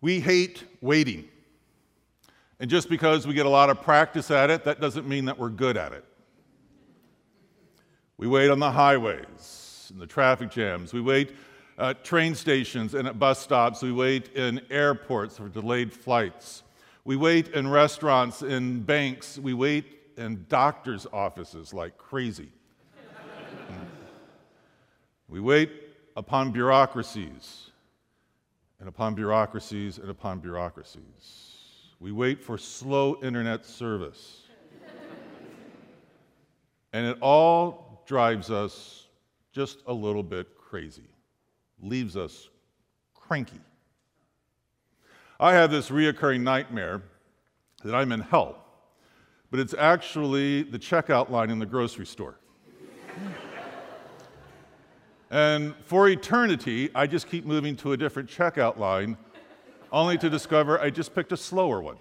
We hate waiting. And just because we get a lot of practice at it, that doesn't mean that we're good at it. We wait on the highways and the traffic jams. We wait at train stations and at bus stops. We wait in airports for delayed flights. We wait in restaurants, in banks. We wait in doctors' offices like crazy. we wait upon bureaucracies and upon bureaucracies and upon bureaucracies. We wait for slow internet service. and it all drives us just a little bit crazy, leaves us cranky. I have this reoccurring nightmare that I'm in hell, but it's actually the checkout line in the grocery store. And for eternity, I just keep moving to a different checkout line only to discover I just picked a slower one.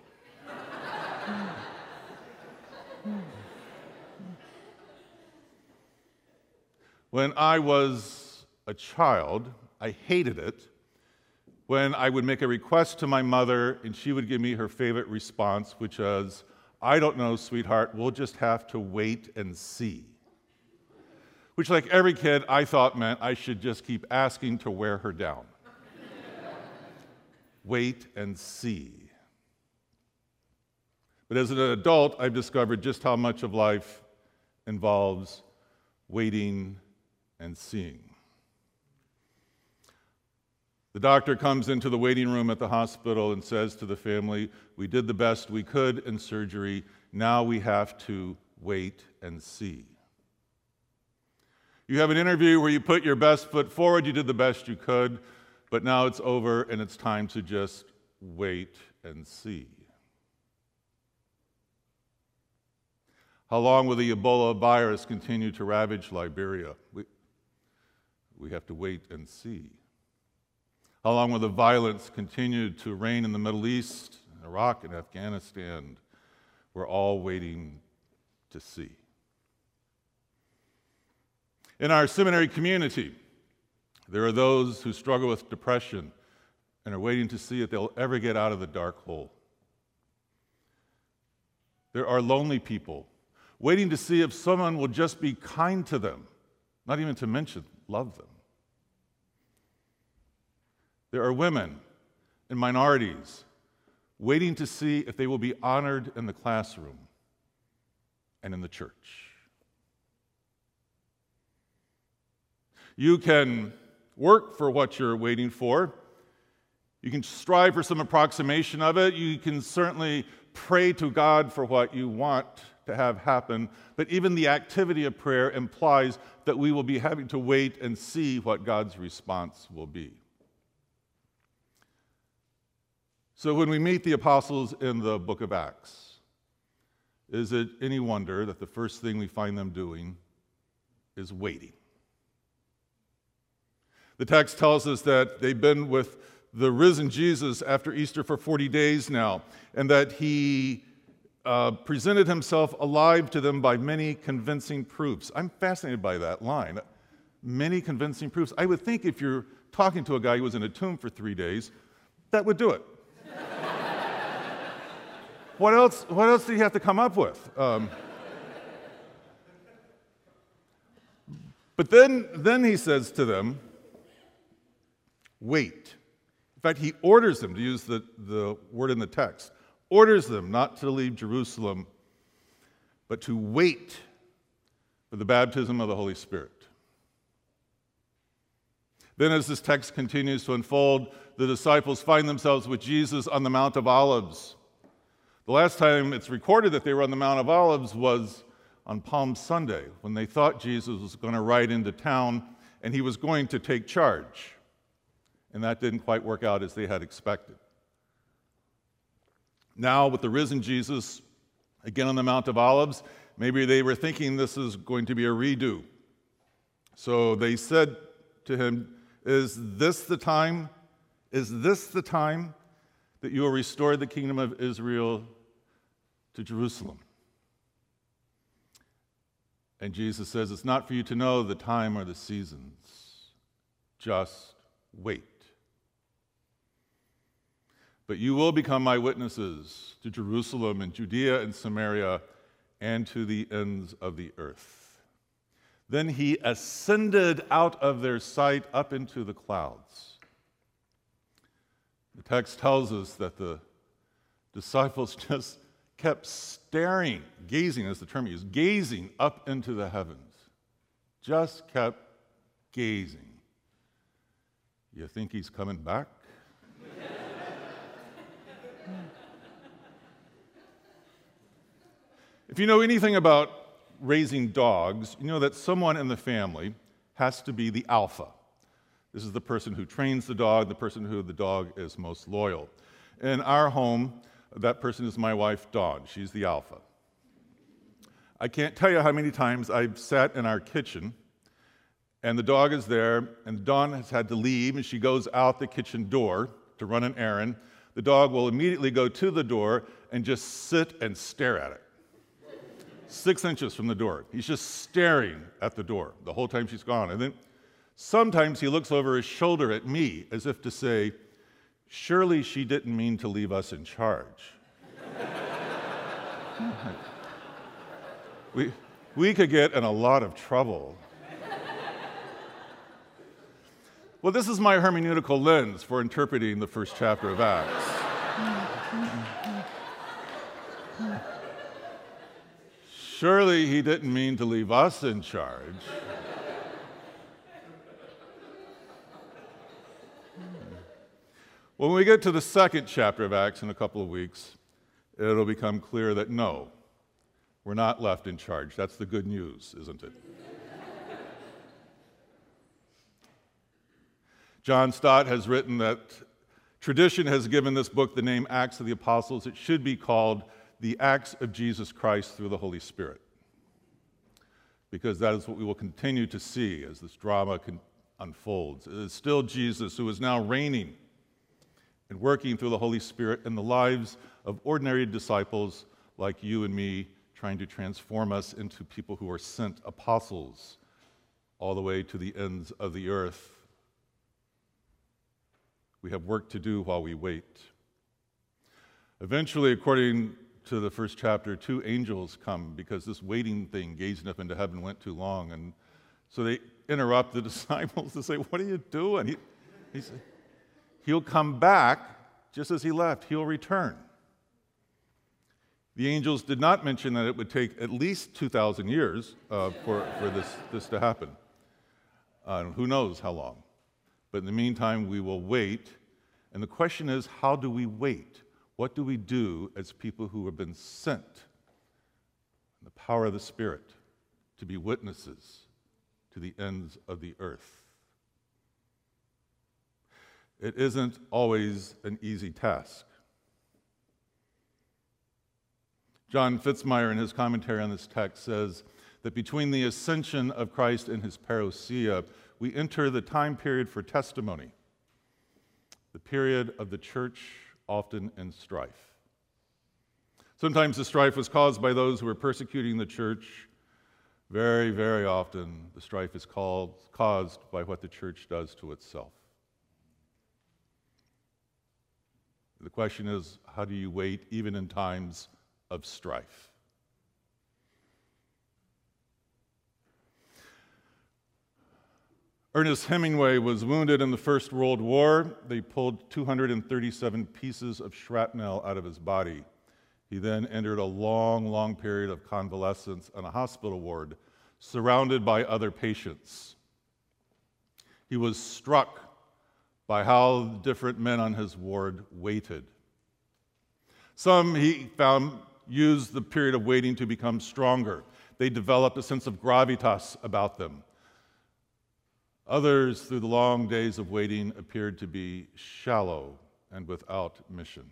when I was a child, I hated it when I would make a request to my mother and she would give me her favorite response, which was, I don't know, sweetheart, we'll just have to wait and see. Which, like every kid, I thought meant I should just keep asking to wear her down wait and see. But as an adult, I've discovered just how much of life involves waiting and seeing. The doctor comes into the waiting room at the hospital and says to the family, We did the best we could in surgery. Now we have to wait and see. You have an interview where you put your best foot forward, you did the best you could. But now it's over and it's time to just wait and see. How long will the Ebola virus continue to ravage Liberia? We, we have to wait and see. How long will the violence continue to reign in the Middle East, Iraq, and Afghanistan? We're all waiting to see. In our seminary community, there are those who struggle with depression and are waiting to see if they'll ever get out of the dark hole. There are lonely people waiting to see if someone will just be kind to them, not even to mention love them. There are women and minorities waiting to see if they will be honored in the classroom and in the church. You can work for what you're waiting for. You can strive for some approximation of it. You can certainly pray to God for what you want to have happen. But even the activity of prayer implies that we will be having to wait and see what God's response will be. So when we meet the apostles in the book of Acts, is it any wonder that the first thing we find them doing is waiting? The text tells us that they've been with the risen Jesus after Easter for 40 days now, and that he uh, presented himself alive to them by many convincing proofs. I'm fascinated by that line. Many convincing proofs. I would think if you're talking to a guy who was in a tomb for three days, that would do it. what else? What else did he have to come up with? Um, but then, then he says to them, wait. In fact, he orders them, to use the, the word in the text, orders them not to leave Jerusalem, but to wait for the baptism of the Holy Spirit. Then, as this text continues to unfold, the disciples find themselves with Jesus on the Mount of Olives. The last time it's recorded that they were on the Mount of Olives was on Palm Sunday, when they thought Jesus was going to ride into town and he was going to take charge and that didn't quite work out as they had expected. Now, with the risen Jesus, again on the Mount of Olives, maybe they were thinking this is going to be a redo. So they said to him, Is this the time? Is this the time that you will restore the kingdom of Israel to Jerusalem? And Jesus says, It's not for you to know the time or the seasons. Just wait. But you will become my witnesses to Jerusalem and Judea and Samaria and to the ends of the earth. Then he ascended out of their sight up into the clouds. The text tells us that the disciples just kept staring, gazing is the term used, gazing up into the heavens. Just kept gazing. You think he's coming back? If you know anything about raising dogs, you know that someone in the family has to be the alpha. This is the person who trains the dog, the person who the dog is most loyal. In our home, that person is my wife, Dawn. She's the alpha. I can't tell you how many times I've sat in our kitchen and the dog is there, and Dawn has had to leave, and she goes out the kitchen door to run an errand. The dog will immediately go to the door and just sit and stare at it. Six inches from the door. He's just staring at the door the whole time she's gone. And then sometimes he looks over his shoulder at me as if to say, Surely she didn't mean to leave us in charge. we, we could get in a lot of trouble. Well, this is my hermeneutical lens for interpreting the first chapter of Acts. Surely he didn't mean to leave us in charge. When we get to the second chapter of Acts in a couple of weeks, it'll become clear that no, we're not left in charge. That's the good news, isn't it? John Stott has written that tradition has given this book the name Acts of the Apostles. It should be called the Acts of Jesus Christ through the Holy Spirit, because that is what we will continue to see as this drama unfolds. It is still Jesus who is now reigning and working through the Holy Spirit in the lives of ordinary disciples like you and me, trying to transform us into people who are sent apostles all the way to the ends of the earth. We have work to do while we wait. Eventually, according to the first chapter, two angels come because this waiting thing, gazing up into heaven, went too long. And so they interrupt the disciples to say, What are you doing? He, said, He'll come back just as he left, he'll return. The angels did not mention that it would take at least 2,000 years uh, for, for this, this to happen. Uh, who knows how long. But in the meantime, we will wait. And the question is how do we wait? What do we do as people who have been sent in the power of the Spirit to be witnesses to the ends of the earth? It isn't always an easy task. John Fitzmyer, in his commentary on this text, says that between the ascension of Christ and his parousia, we enter the time period for testimony, the period of the church often in strife. Sometimes the strife was caused by those who were persecuting the church. Very, very often, the strife is called, caused by what the church does to itself. The question is how do you wait even in times of strife? Ernest Hemingway was wounded in the First World War. They pulled 237 pieces of shrapnel out of his body. He then entered a long, long period of convalescence on a hospital ward, surrounded by other patients. He was struck by how different men on his ward waited. Some he found used the period of waiting to become stronger. They developed a sense of gravitas about them. Others, through the long days of waiting, appeared to be shallow and without mission.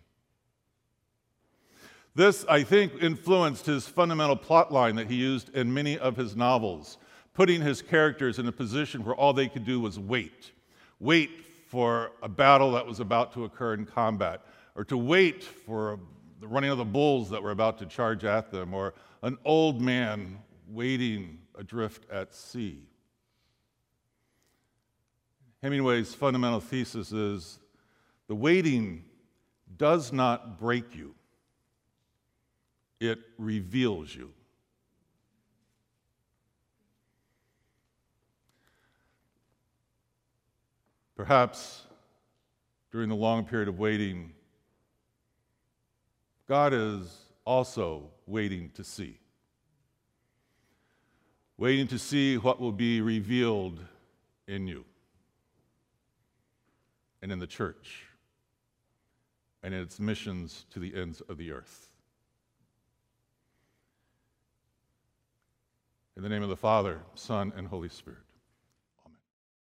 This, I think, influenced his fundamental plot line that he used in many of his novels, putting his characters in a position where all they could do was wait. Wait for a battle that was about to occur in combat, or to wait for the running of the bulls that were about to charge at them, or an old man waiting adrift at sea. Hemingway's fundamental thesis is the waiting does not break you, it reveals you. Perhaps during the long period of waiting, God is also waiting to see. Waiting to see what will be revealed in you and in the church and in its missions to the ends of the earth. In the name of the Father, Son, and Holy Spirit.